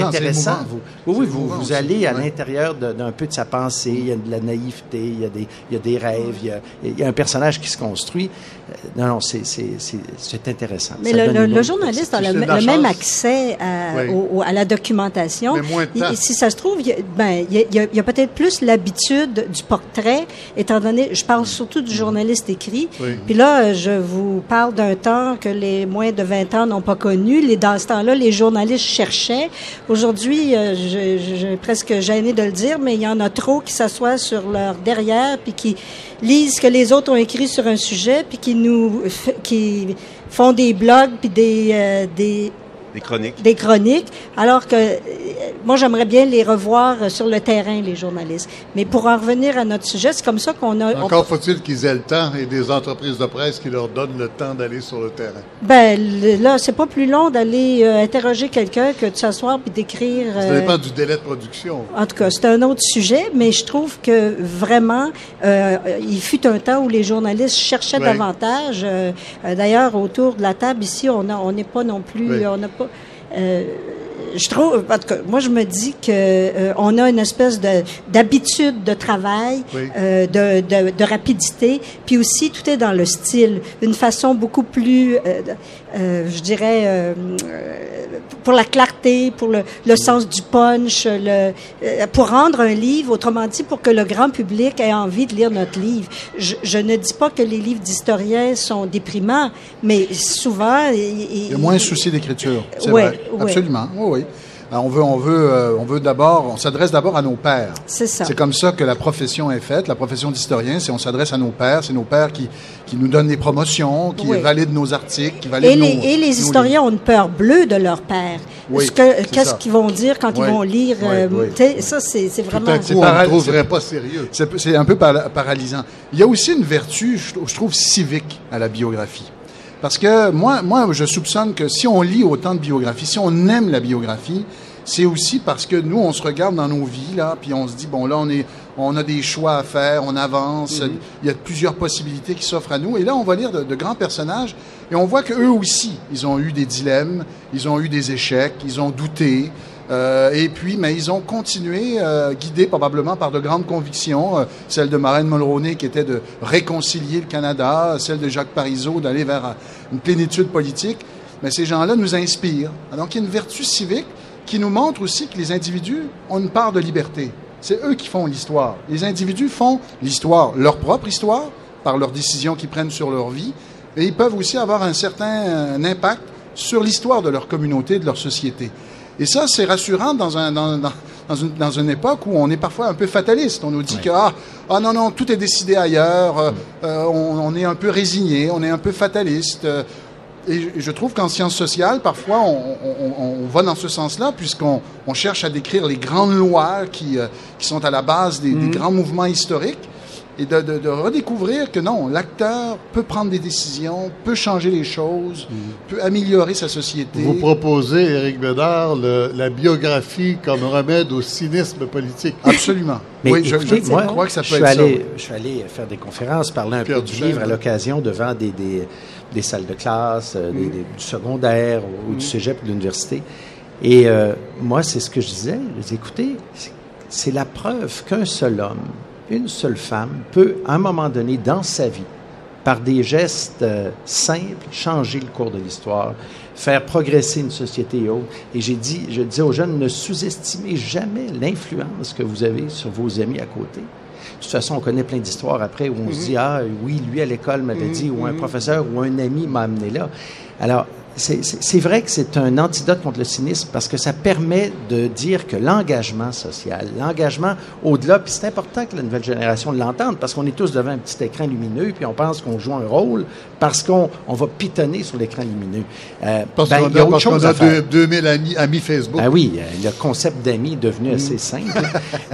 intéressant. Vous, oui, oui, vous, vous allez à l'intérieur d'un peu de sa pensée. Il y a de la naïveté, il y a des, il y a des rêves, il y a, il y a un personnage qui se construit. Euh, non, non, c'est intéressant. Mais le, le, journaliste a le, même accès à, à, la documentation. Mais moins de si ça se trouve, il y a, ben, il y a, a peut-être plus l'habitude du portrait, étant donné, je parle surtout du journaliste écrit. Puis là, je vous parle d'un temps que les moins de 20 ans n'ont pas connu. Les, dans ce temps-là, les journalistes cherchaient Aujourd'hui, euh, j'ai presque gêné de le dire, mais il y en a trop qui s'assoient sur leur derrière puis qui lisent ce que les autres ont écrit sur un sujet puis qui nous font des blogs puis des, euh, des des chroniques. Des chroniques. Alors que euh, moi, j'aimerais bien les revoir euh, sur le terrain, les journalistes. Mais pour en revenir à notre sujet, c'est comme ça qu'on a. Encore faut-il qu'ils aient le temps et des entreprises de presse qui leur donnent le temps d'aller sur le terrain. Ben là, c'est pas plus long d'aller euh, interroger quelqu'un que de s'asseoir puis d'écrire. ça dépend du délai de production. En tout cas, c'est un autre sujet, mais je trouve que vraiment, il fut un temps où les journalistes cherchaient davantage. D'ailleurs, autour de la table ici, on n'est pas non plus, on n'a pas euh, je trouve, en tout cas, moi je me dis que euh, on a une espèce de d'habitude de travail, euh, de, de, de, rapidité, puis aussi tout est dans le style, une façon beaucoup plus, euh, euh je dirais, euh, pour la clarté, pour le, le sens du punch, le, pour rendre un livre, autrement dit, pour que le grand public ait envie de lire notre livre. Je, je ne dis pas que les livres d'historiens sont déprimants, mais souvent, il, y a moins de soucis d'écriture. C'est vrai. Absolument. Oui, oui. Ben, on veut, on veut, euh, on veut d'abord, on s'adresse d'abord à nos pères. C'est ça. C'est comme ça que la profession est faite. La profession d'historien, c'est on s'adresse à nos pères. C'est nos pères qui, qui nous donnent des promotions, qui valident nos articles, qui valident et nos, les, Et les historiens ont une peur bleue de leur père. Oui, Qu'est-ce qu'ils vont dire quand ils vont lire euh, Ça, c'est vraiment. Tout on ne trouverait pas sérieux. C'est un peu paralysant. Il y a aussi une vertu, je trouve, civique à la biographie. Parce que moi, moi, je soupçonne que si on lit autant de biographies, si on aime la biographie, c'est aussi parce que nous, on se regarde dans nos vies, là, puis on se dit, bon, là, on, est, on a des choix à faire, on avance, mhm. il y a plusieurs possibilités qui s'offrent à nous. Et là, on va lire de, grands personnages et on voit qu'eux aussi, ils ont eu des dilemmes, ils ont eu des échecs, ils ont douté. Euh, et puis, mais ils ont continué, euh, guidés probablement par de grandes convictions, euh, celle de Marine Mulroney qui était de réconcilier le Canada, celle de Jacques Parizeau d'aller vers une plénitude politique. Mais ces gens-là nous inspirent. Donc, il y a une vertu civique qui nous montre aussi que les individus ont une part de liberté. C'est eux qui font l'histoire. Les individus font l'histoire, leur propre histoire, par leurs décisions qu'ils prennent sur leur vie, et ils peuvent aussi avoir un certain impact sur l'histoire de leur communauté, de leur société. Et ça, c'est rassurant dans, un, dans, dans, une, dans, une, époque où on est parfois un peu fataliste. On nous dit que, ah, ah, non, non, tout est décidé ailleurs, euh, euh, on, on, est un peu résigné, on est un peu fataliste. Euh, et je trouve qu'en sciences sociales, parfois, on, on, on va dans ce sens-là, puisqu'on cherche à décrire les grandes lois qui, qui sont à la base des, des, mhm. grands mouvements historiques et de, de, de, redécouvrir que non, l'acteur peut prendre des décisions, peut changer les choses, mhm. peut améliorer sa société. Vous proposez, Éric Bédard, la biographie comme remède au cynisme politique. Absolument. oui, je, je, crois que ça peut être allé, ça. Je suis allé faire des conférences, parler un peu du livre à l'occasion devant des, des, des, salles de classe, euh, des, mhm. du secondaire ou, du mhm. cégep de l'université. Et euh, moi, c'est ce que je disais. Je disais, écoutez, c'est la preuve qu'un seul homme une seule femme peut, à un moment donné dans sa vie, par des gestes euh, simples, changer le cours de l'histoire, faire progresser une société et autres. Et j'ai dit, je dis aux jeunes, ne sous-estimez jamais l'influence que vous avez sur vos amis à côté. De toute façon, on connaît plein d'histoires après où on se dit, ah oui, lui à l'école m'avait dit, ou un professeur ou un ami m'a amené là. Alors, c'est vrai que c'est un antidote contre le cynisme parce que ça permet de dire que l'engagement social, l'engagement au-delà, puis c'est important que la nouvelle génération l'entende parce qu'on est tous devant un petit écran lumineux puis on pense qu'on joue un rôle parce qu'on on va pitonner sur l'écran lumineux. Euh, parce ben, qu'on a, a 2000 amis, amis, Facebook. Ah oui, euh, le concept d'amis est devenu mm. assez simple.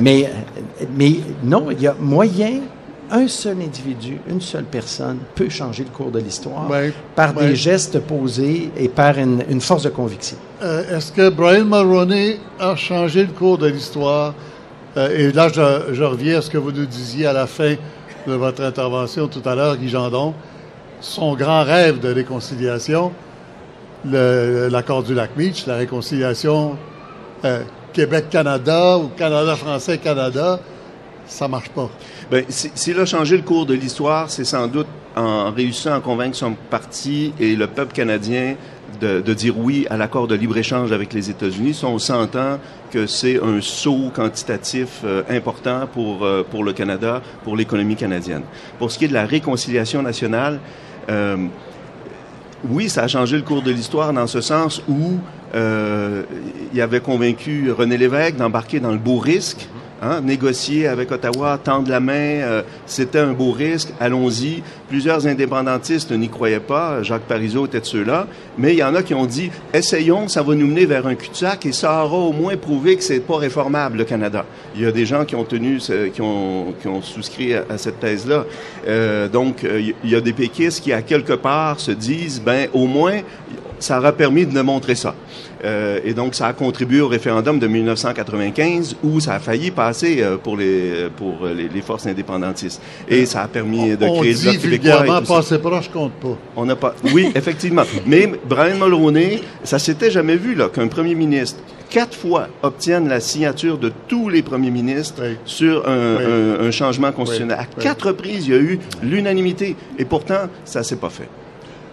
mais, euh, mais non, il y a moyen un seul individu, une seule personne peut changer le cours de l'histoire par des gestes posés et par une, force de conviction. Euh, est-ce que Brian Mulroney a changé le cours de l'histoire? Euh, et là, je, reviens à ce que vous nous disiez à la fin de votre intervention tout à l'heure, Guy Gendon. Son grand rêve de réconciliation, l'accord du lac Meach, la réconciliation euh, Québec-Canada ou Canada-Français-Canada, ça marche pas. Ben, s'il a changé le cours de l'histoire, c'est sans doute en réussissant à convaincre son parti et le peuple canadien de, dire oui à l'accord de libre-échange avec les États-Unis. On s'entend que c'est un saut quantitatif euh, important pour, euh, pour le Canada, pour l'économie canadienne. Pour ce qui est de la réconciliation nationale, euh, oui, ça a changé le cours de l'histoire dans ce sens où il avait convaincu René Lévesque d'embarquer dans le beau risque Hein, négocier avec Ottawa, tendre la main, euh, c'était un beau risque, allons-y. Plusieurs indépendantistes n'y croyaient pas, Jacques Parizeau était de ceux-là, mais il y en a qui ont dit, essayons, ça va nous mener vers un cul-de-sac et ça aura au moins prouvé que c'est pas réformable, le Canada. Il y a des gens qui ont tenu, qui ont, qui ont souscrit à, cette thèse-là. Euh, donc, euh, il y a des péquistes qui, à quelque part, se disent, ben, au moins, ça aura permis de montrer ça. Euh, et donc, ça a contribué au référendum de 1995 où ça a failli passer euh, pour les pour les, forces indépendantistes. Et ça a permis de créer le bloc québécois. passer proche compte pas. On n'a pas. Oui, effectivement. Mais Brian Mulroney, ça s'était jamais vu là qu'un premier ministre quatre fois obtienne la signature de tous les premiers ministres sur un, changement constitutionnel. À quatre reprises, il y a eu l'unanimité. Et pourtant, ça s'est pas fait.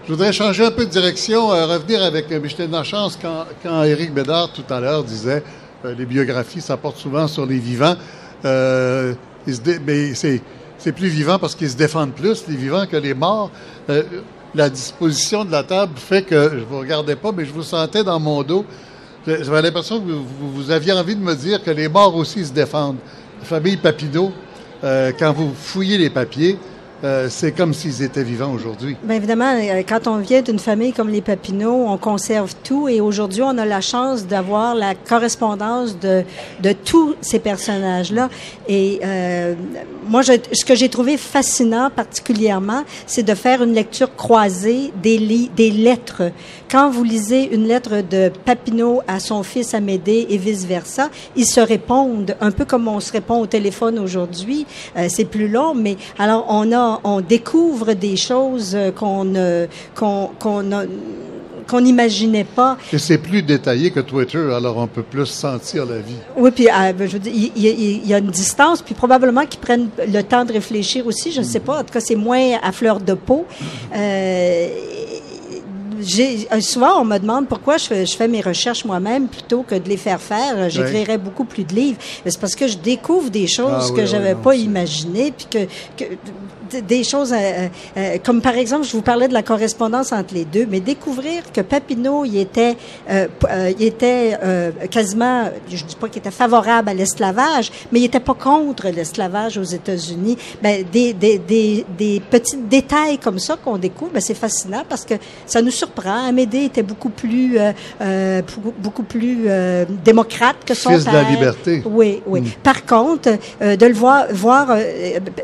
Je voudrais changer un peu de direction, euh, revenir avec euh, Michel Lachance quand, quand Éric Bédard tout à l'heure disait euh, les biographies, ça porte souvent sur les vivants. mais c'est plus vivant parce qu'ils se défendent plus, les vivants, que les morts. la disposition de la table fait que je vous regardais pas, mais je vous sentais dans mon dos. J'avais l'impression que vous, aviez envie de me dire que les morts aussi se défendent. La famille Papineau, euh, quand vous fouillez les papiers, euh, c'est comme s'ils étaient vivants aujourd'hui. Bien évidemment, euh, quand on vient d'une famille comme les Papineau, on conserve tout et aujourd'hui, on a la chance d'avoir la correspondance de, de tous ces personnages-là. Et euh, moi, ce que j'ai trouvé fascinant particulièrement, c'est de faire une lecture croisée des, des lettres. Quand vous lisez une lettre de Papineau à son fils Amédée et vice-versa, ils se répondent un peu comme on se répond au téléphone aujourd'hui. Euh, c'est plus long, mais alors on a on découvre des choses qu'on qu'on qu'on n'imaginait pas. Et c'est plus détaillé que Twitter, alors on peut plus sentir la vie. Oui, puis euh, ben, je veux dire, il, y, a une distance, puis probablement qu'ils prennent le temps de réfléchir aussi, je ne sais pas. En tout cas, c'est moins à fleur de peau. Euh, euh, souvent on me demande pourquoi je fais, je fais mes recherches moi-même plutôt que de les faire faire. J'écrirais beaucoup plus de livres. C'est parce que je découvre des choses ah que j'avais pas imaginées, puis que, que des choses euh, euh, euh, comme par exemple, je vous parlais de la correspondance entre les deux, mais découvrir que Papineau, il était, euh, il était quasiment, je dis pas qu'il était favorable à l'esclavage, mais il était pas contre l'esclavage aux États-Unis. Ben, des, des, des, des petits détails comme ça qu'on découvre, ben, c'est fascinant parce que ça nous surprend. Amédée était beaucoup plus, beaucoup plus démocrate que son Fils père. de la liberté. Oui, oui. Mm. Par contre, de le voir, voir,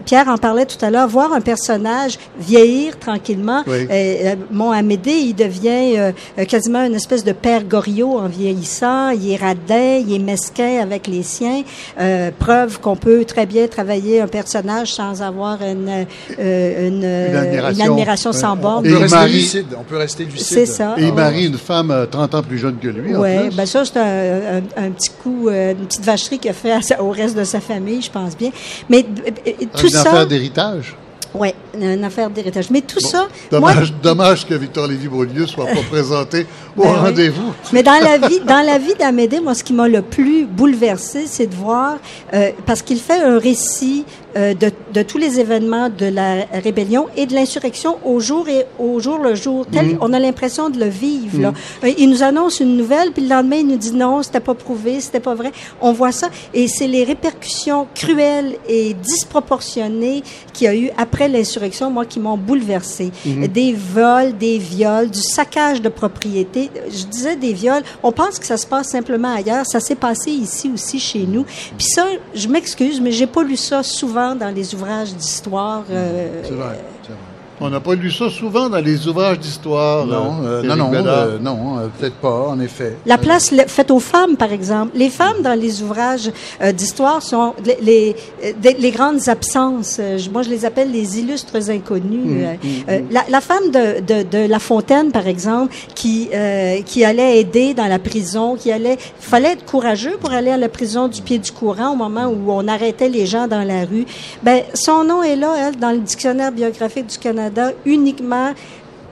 Pierre en parlait tout à l'heure voir un personnage vieillir tranquillement. Oui. Euh, mon Amédée, il devient euh, quasiment une espèce de père Goriot en vieillissant. Il est radin, il est mesquin avec les siens. Euh, preuve qu'on peut très bien travailler un personnage sans avoir une, euh, une, une, admiration, une admiration sans borne. On, peut rester lucide. On peut rester lucide. C'est ça. Et il marie une femme 30 ans plus jeune que lui. Oui, ben ça, c'est un, un, un, petit coup, une petite vacherie qu'il a fait au reste de sa famille, je pense bien. Mais tout une ça. affaire d'héritage. Oui, une affaire d'héritage. Mais tout bon, ça. Dommage, moi, dommage que Victor Lévy-Beaulieu soit pas présenté au ben rendez-vous. Oui. Mais dans la vie, dans la vie d'Amédée, moi, ce qui m'a le plus bouleversé, c'est de voir, euh, parce qu'il fait un récit euh, de, de, tous les événements de la rébellion et de l'insurrection au jour et au jour le jour. Tel, mmh. On a l'impression de le vivre. Mmh. Là. Euh, il nous annonce une nouvelle, puis le lendemain, il nous dit non, c'était pas prouvé, c'était pas vrai. On voit ça, et c'est les répercussions cruelles et disproportionnées qu'il y a eu après l'insurrection, moi, qui m'ont bouleversé. Mmh. Des vols, des viols, du saccage de propriété. Je disais des viols. On pense que ça se passe simplement ailleurs. Ça s'est passé ici aussi chez nous. Puis ça, je m'excuse, mais j'ai pas lu ça souvent dans les ouvrages d'histoire. Euh, c'est vrai. On n'a pas lu ça souvent dans les ouvrages d'histoire. Non, euh, non, non, euh, non euh, peut-être pas, en effet. La place faite aux femmes, par exemple. Les femmes dans les ouvrages euh, d'histoire sont les, les, les, grandes absences. moi, je les appelle les illustres inconnus. Mmh, mmh, la, la, femme de, de, de, La Fontaine, par exemple, qui qui allait aider dans la prison, qui allait, fallait être courageux pour aller à la prison du pied du courant au moment où on arrêtait les gens dans la rue. Ben, son nom est là, elle, dans le dictionnaire biographique du Canada uniquement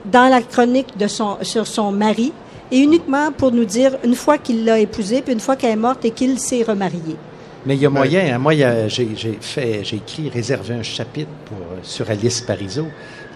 dans la chronique de son, sur son mari et uniquement pour nous dire une fois qu'il l'a épousée, puis une fois qu'elle est morte et qu'il s'est remarié. Mais il y a moyen. Hein, moi, j'ai fait, j'ai écrit, réservé un chapitre pour, sur Alice Parizeau,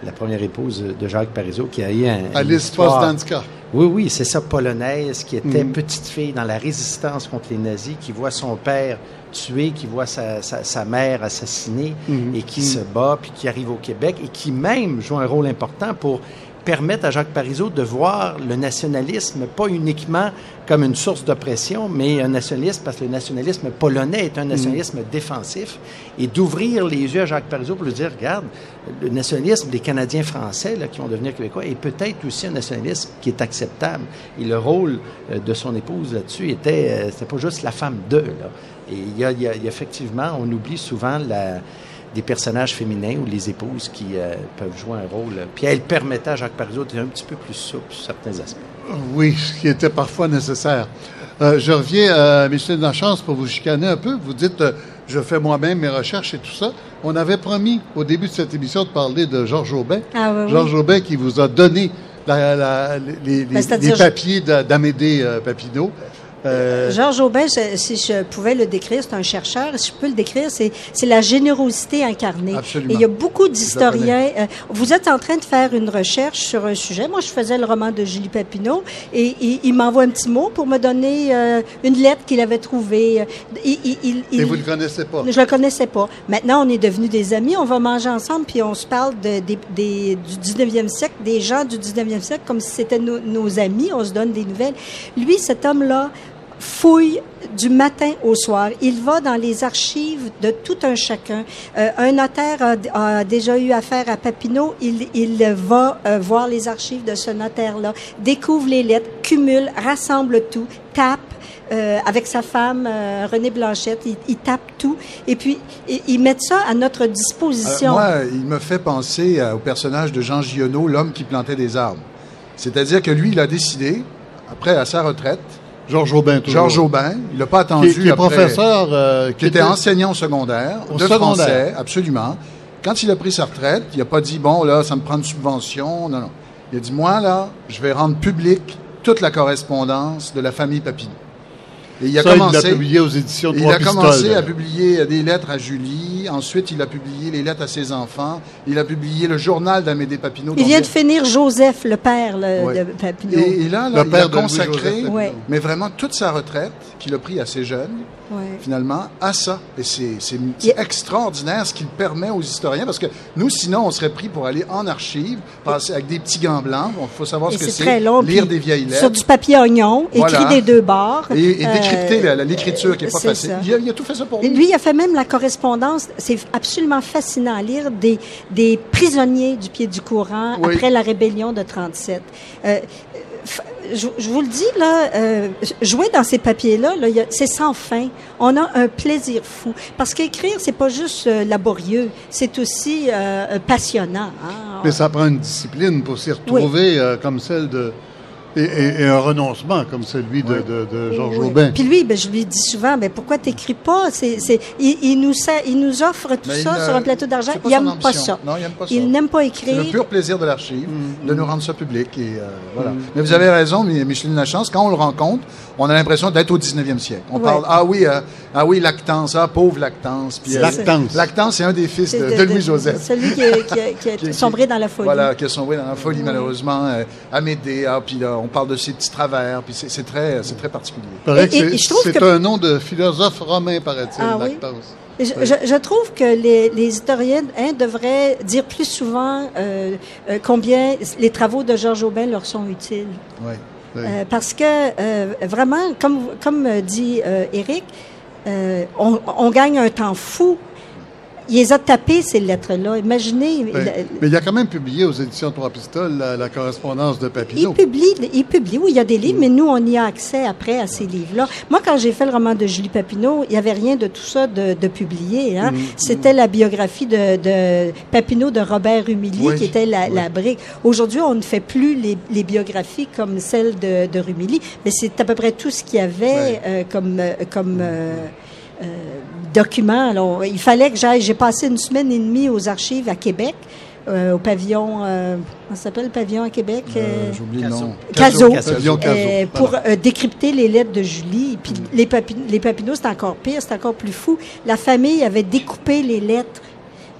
la première épouse de Jacques Parizeau, qui a eu un. Alice Posdanska. Oui, oui, c'est ça, polonaise, qui était mm. petite fille dans la résistance contre les nazis, qui voit son père tué, qui voit sa, sa, sa mère assassinée mm. et qui mm. se bat, puis qui arrive au Québec et qui même joue un rôle important pour permettre à Jacques Parizeau de voir le nationalisme pas uniquement comme une source d'oppression, mais un nationalisme, parce que le nationalisme polonais est un nationalisme mmh. défensif, et d'ouvrir les yeux à Jacques Parizeau pour lui dire, regarde, le nationalisme des Canadiens français là, qui vont devenir québécois est peut-être aussi un nationalisme qui est acceptable. Et le rôle euh, de son épouse là-dessus était, euh, c'était pas juste la femme d'eux. Et il y, a, il y a effectivement, on oublie souvent la des personnages féminins ou les épouses qui euh, peuvent jouer un rôle. Puis elle permettait à Jacques Parizeau d'être un petit peu plus souple sur certains aspects. Oui, ce qui était parfois nécessaire. Euh, je reviens à Michel Lachance pour vous chicaner un peu. Vous dites, euh, je fais moi-même mes recherches et tout ça. On avait promis au début de cette émission de parler de Georges Aubin. Ah, oui, Georges. Aubin qui vous a donné la, la, les, ben, les, papiers d'Amédée euh, Papineau. Euh, Georges Aubin, si je pouvais le décrire, c'est un chercheur. Si je peux le décrire, c'est, c'est la générosité incarnée. Absolument. Et il y a beaucoup d'historiens. Euh, vous êtes en train de faire une recherche sur un sujet. Moi, je faisais le roman de Julie Papineau et, il m'envoie un petit mot pour me donner euh, une lettre qu'il avait trouvée. Il, et vous ne le connaissez pas? Je le connaissais pas. Maintenant, on est devenus des amis. On va manger ensemble puis on se parle de, du 19e siècle, des gens du 19e siècle comme si c'était nos amis. On se donne des nouvelles. Lui, cet homme-là, fouille du matin au soir. Il va dans les archives de tout un chacun. Euh, un notaire a, déjà eu affaire à Papineau. Il, va euh, voir les archives de ce notaire-là, découvre les lettres, cumule, rassemble tout, tape. Euh, avec sa femme René Blanchette, il, il, tape tout et puis il, met ça à notre disposition. moi, il me fait penser au personnage de Jean Giono, l'homme qui plantait des arbres. C'est-à-dire que lui, il a décidé, après à sa retraite, Georges Aubin, toujours. Georges Aubin. Il n'a pas attendu. Qui, est professeur. Euh, qui, était, enseignant au secondaire, au de français, absolument. Quand il a pris sa retraite, il n'a pas dit, bon, là, ça me prend une subvention. Non, non. Il a dit, moi, là, je vais rendre publique toute la correspondance de la famille Papineau. Et il a commencé. Il a publié aux éditions Il a commencé à publier des lettres à Julie. Ensuite, il a publié les lettres à ses enfants. Il a publié le journal d'Amédée Papineau. Il vient de finir Joseph, le père de Papineau. Et, là, le il a consacré, mais vraiment toute sa retraite qu'il a pris assez jeune finalement, à ça. Et c'est extraordinaire ce qu'il permet aux historiens, parce que nous, sinon, on serait pris pour aller en archive, passer avec des petits gants blancs. Il faut savoir ce que c'est. Lire des vieilles lettres. Sur du papier oignon, écrit des deux bords. Et, euh, l'écriture qui n'est pas facile. Il a, tout fait ça pour lui. Lui, il a fait même la correspondance. C'est absolument fascinant à lire des, des prisonniers du pied du courant après la rébellion de 37 je, vous le dis, là, euh, jouer dans ces papiers-là, -là, c'est sans fin. On a un plaisir fou. Parce qu'écrire, c'est pas juste euh, laborieux, c'est aussi euh, passionnant. Hein. Mais ça prend une discipline pour s'y retrouver comme celle de et, un renoncement comme celui de, de, Georges Aubin. Puis lui, ben, je lui dis souvent, ben, pourquoi t'écris pas? C'est, c'est, il, nous, il nous offre tout ça sur un plateau d'argent. Il n'aime pas ça. Non, il n'aime pas ça. Il n'aime pas écrire. C'est le pur plaisir de l'archive, mm. de nous rendre ça public. Et, euh, voilà. Mm. Mais vous avez raison, Micheline Lachance, quand on le rencontre, on a l'impression d'être au 19e siècle. On parle, ah oui, euh, ah oui, Lactance, ah pauvre Lactance. Puis, euh, Lactance. Lactance, c'est un des fils de, Louis-Joseph. Celui qui, a, qui, a, sombré dans la folie. Voilà, qui a sombré dans la folie, malheureusement. Amédée, ah, puis là, on parle de ses petits travers, puis c'est très, très particulier. C'est un nom de philosophe romain, paraît-il, ah, Lactance. Je, trouve que les, historiens hein, devraient dire plus souvent euh, combien les travaux de Georges Aubin leur sont utiles. Oui. Euh, parce que euh, vraiment, comme, comme dit euh, Eric, on, on, gagne un temps fou il les a tapées, ces lettres-là. Imaginez. Mais il a quand même publié aux éditions Trois Pistoles la, correspondance de Papineau. Il publie, il publie, oui, il y a des livres, mais nous, on y a accès après à ces livres-là. Moi, quand j'ai fait le roman de Julie Papineau, il n'y avait rien de tout ça de, de publié. Hein? Mm, C'était mm. la biographie de, de, Papineau de Robert Rumilly qui était la, la brique. Aujourd'hui, on ne fait plus les, les, biographies comme celle de, de Rumilly, mais c'est à peu près tout ce qu'il y avait euh, comme... Euh, comme euh, euh, documents. Alors, il fallait que j'aille. J'ai passé une semaine et demie aux archives à Québec. Euh, au pavillon, euh, comment s'appelle le pavillon à Québec? Euh, J'oublie le nom. Caso. pour décrypter les lettres de Julie. Puis mm. les, les Papineaux, c'est encore pire, c'est encore plus fou. La famille avait découpé les lettres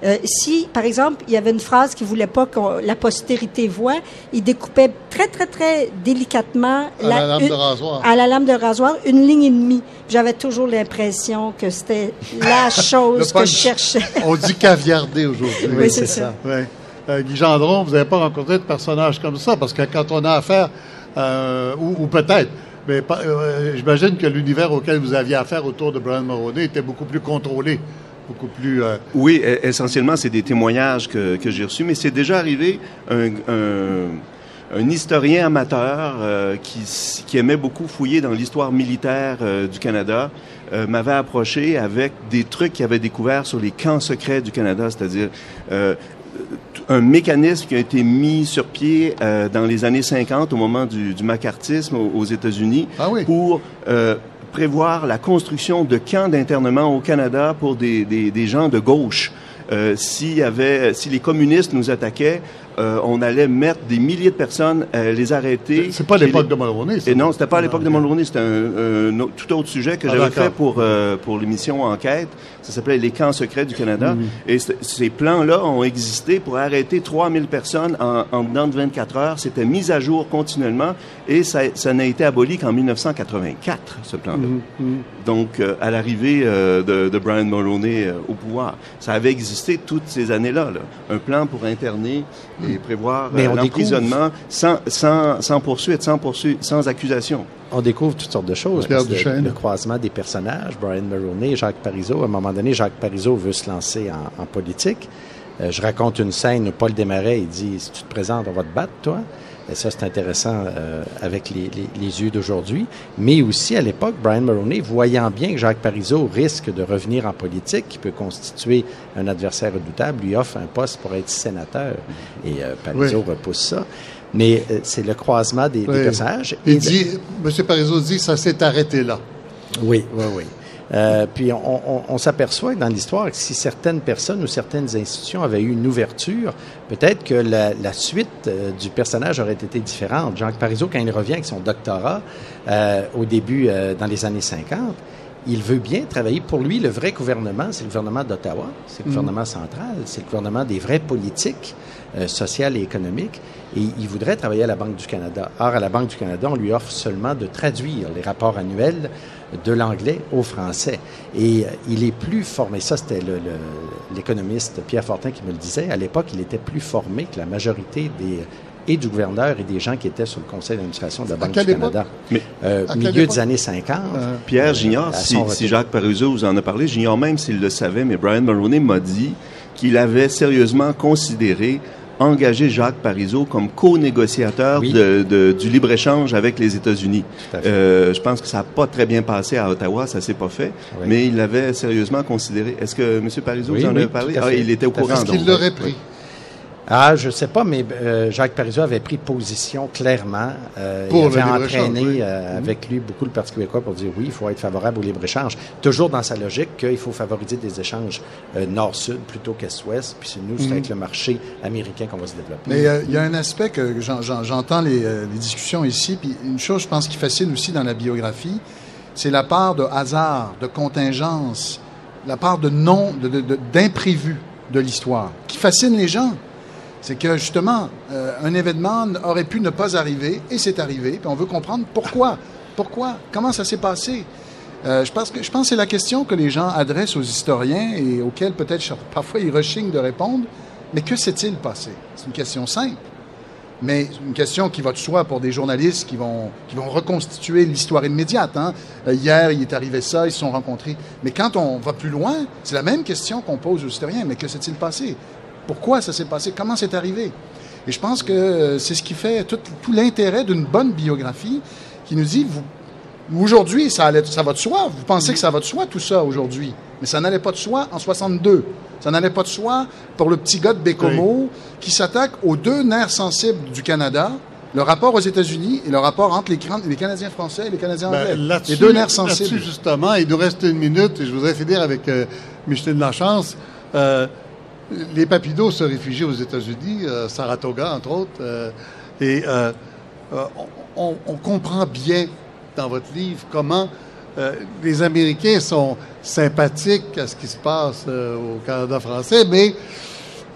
euh, si, par exemple, il y avait une phrase qu'il voulait pas que la postérité voit, il découpait très, très, très délicatement à la, lame de rasoir. À la lame de rasoir, une ligne et demie. J'avais toujours l'impression que c'était la chose que je cherchais. On dit caviardé aujourd'hui. Oui, c'est ça. Euh, Guy Gendron, vous n'avez pas rencontré de personnage comme ça, parce que quand on a affaire, euh, ou, peut-être, mais j'imagine que l'univers auquel vous aviez affaire autour de Brian Mulroney était beaucoup plus contrôlé beaucoup plus... Euh, oui, e, essentiellement, c'est des témoignages que, que j'ai reçus, mais c'est déjà arrivé un, un, historien amateur euh, qui, qui, aimait beaucoup fouiller dans l'histoire militaire euh, du Canada m'avait approché avec des trucs qu'il avait découverts sur les camps secrets du Canada, c'est-à-dire un mécanisme qui a été mis sur pied dans les années 50 au moment du, du macartisme aux, États-Unis ah pour prévoir la construction de camps d'internement au Canada pour des, des, gens de gauche. s'il y avait, si les communistes nous attaquaient, euh, on allait mettre des milliers de personnes, euh, les arrêter. C'est pas l'époque de Mulroney, Et non, c'était pas l'époque de Mulroney, c'était un, tout autre sujet que ah, j'avais fait pour, euh, pour l'émission Enquête. Ça s'appelait Les camps secrets du Canada. Mhm. Et ces plans-là ont existé pour arrêter 3000 personnes en, en dedans de 24 heures. C'était mis à jour continuellement et ça, ça n'a été aboli qu'en 1984, ce plan-là. Mhm, mhm. Donc, à l'arrivée de, de, Brian Mulroney au pouvoir. Ça avait existé toutes ces années-là, là. un plan pour interner et prévoir euh, l'emprisonnement sans, sans, sans, poursuite, sans poursuite, sans accusation. On découvre toutes sortes de choses. le, croisement des personnages, Brian Mulroney, Jacques Parizeau. À un moment donné, Jacques Parizeau veut se lancer en, politique. Euh, je raconte une scène où Paul Desmarais, il dit, si tu te présentes, on va te battre, toi. Et ça, c'est intéressant euh, avec les, les, yeux d'aujourd'hui. Mais aussi, à l'époque, Brian Mulroney, voyant bien que Jacques Parizeau risque de revenir en politique, qui peut constituer un adversaire redoutable, lui offre un poste pour être sénateur. Et euh, Parizeau repousse ça. Mais euh, c'est le croisement des, des personnages. Il dit, M. Parizeau dit, ça s'est arrêté là. Oui, oui, oui. Euh, puis on, s'aperçoit dans l'histoire que si certaines personnes ou certaines institutions avaient eu une ouverture, peut-être que la, suite euh, du personnage aurait été différente. Jacques Parizeau, quand il revient avec son doctorat euh, au début, dans les années 50, il veut bien travailler. Pour lui, le vrai gouvernement, c'est le gouvernement d'Ottawa, c'est le mm. gouvernement central, c'est le gouvernement des vraies politiques sociales et économiques. Et il voudrait travailler à la Banque du Canada. Or, à la Banque du Canada, on lui offre seulement de traduire les rapports annuels de l'anglais au français. Et euh, il est plus formé, ça c'était l'économiste Pierre Fortin qui me le disait, à l'époque il était plus formé que la majorité des et du gouverneur et des gens qui étaient sur le conseil d'administration de la Banque du Canada. Mais, euh, milieu des années 50. Euh, Pierre, j'ignore si, si, Jacques Parizeau vous en a parlé, j'ignore même s'il le savait, mais Brian Mulroney m'a dit qu'il avait sérieusement considéré engagé Jacques Parizeau comme co-négociateur de, du libre-échange avec les États-Unis. Euh, je pense que ça n'a pas très bien passé à Ottawa, ça s'est pas fait, mais il l'avait sérieusement considéré. Est-ce que M. Parizeau vous en a parlé? Ah, il était au courant. Est-ce qu'il l'aurait pris? Ah, je sais pas, mais euh, Jacques Parizeau avait pris position clairement. Euh, il avait entraîné euh, mhm. avec lui beaucoup le Parti québécois pour dire oui, il faut être favorable au libre-échange. Toujours dans sa logique qu'il faut favoriser des échanges nord-sud plutôt qu'est-ouest. Puis c'est nous, c'est mhm. avec le marché américain qu'on va se développer. Mais il y a un aspect que j'entends les, les, discussions ici. Puis une chose, je pense, qui fascine aussi dans la biographie, c'est la part de hasard, de contingence, la part de non, d'imprévu de, de l'histoire, qui fascine les gens c'est que justement, euh, un événement aurait pu ne pas arriver et c'est arrivé, puis on veut comprendre pourquoi. Pourquoi? Comment ça s'est passé? Euh, je, pense que, je pense c'est la question que les gens adressent aux historiens et auxquels peut-être parfois ils rechignent de répondre. Mais que s'est-il passé? C'est une question simple, mais une question qui va de soi pour des journalistes qui vont, qui vont reconstituer l'histoire immédiate. Hein. Euh, hier, il est arrivé ça, ils se sont rencontrés. Mais quand on va plus loin, c'est la même question qu'on pose aux historiens. Mais que s'est-il passé? Pourquoi ça s'est passé? Comment c'est arrivé? Et je pense que euh, c'est ce qui fait tout, l'intérêt d'une bonne biographie qui nous dit, vous, aujourd'hui, ça, ça va de soi. Vous pensez que ça va de soi, tout ça, aujourd'hui. Mais ça n'allait pas de soi en 62. Ça n'allait pas de soi pour le petit gars de Bécomo qui s'attaque aux deux nerfs sensibles du Canada, le rapport aux États-Unis et le rapport entre les, les Canadiens français et les Canadiens ben, anglais. les deux nerfs sensibles. justement, il nous reste une minute et je voudrais finir avec euh, Micheline Lachance. Euh, les Papineau se réfugient aux États-Unis, euh, Saratoga, entre autres. Euh, et euh, on, comprend bien dans votre livre comment les Américains sont sympathiques à ce qui se passe au Canada français, mais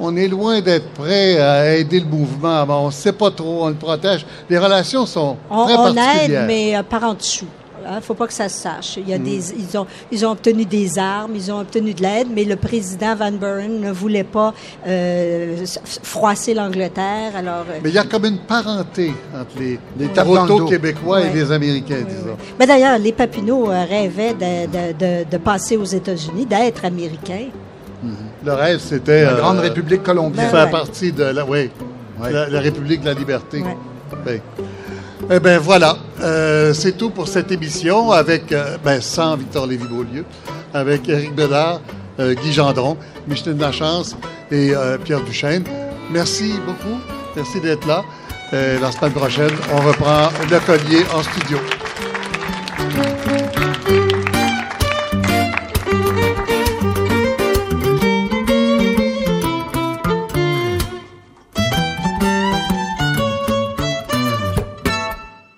on est loin d'être prêt à aider le mouvement. on ne sait pas trop, on le protège. Les relations sont très particulières. On aide, mais par en dessous. Il ne faut pas que ça se sache. Il y a des, ils, ont, ils ont obtenu des armes, ils ont obtenu de l'aide, mais le président Van Buren ne voulait pas euh, froisser l'Angleterre. Alors, euh, mais il y a comme une parenté entre les, les québécois et les Américains, disons. Mais d'ailleurs, les Papineau euh, rêvaient de, de, de, passer aux États-Unis, d'être américains. Hmm. Le rêve, c'était... La Grande République colombienne. Faire partie de la, oui, la, République de la liberté. Oui. Eh bien, voilà. Euh, c'est tout pour cette émission avec, euh, ben, sans Victor Lévy-Beaulieu, avec Éric Bédard, euh, Guy Gendron, Micheline Lachance et Pierre Duchesne. Merci beaucoup. Merci d'être là. la semaine prochaine, on reprend le collier en studio.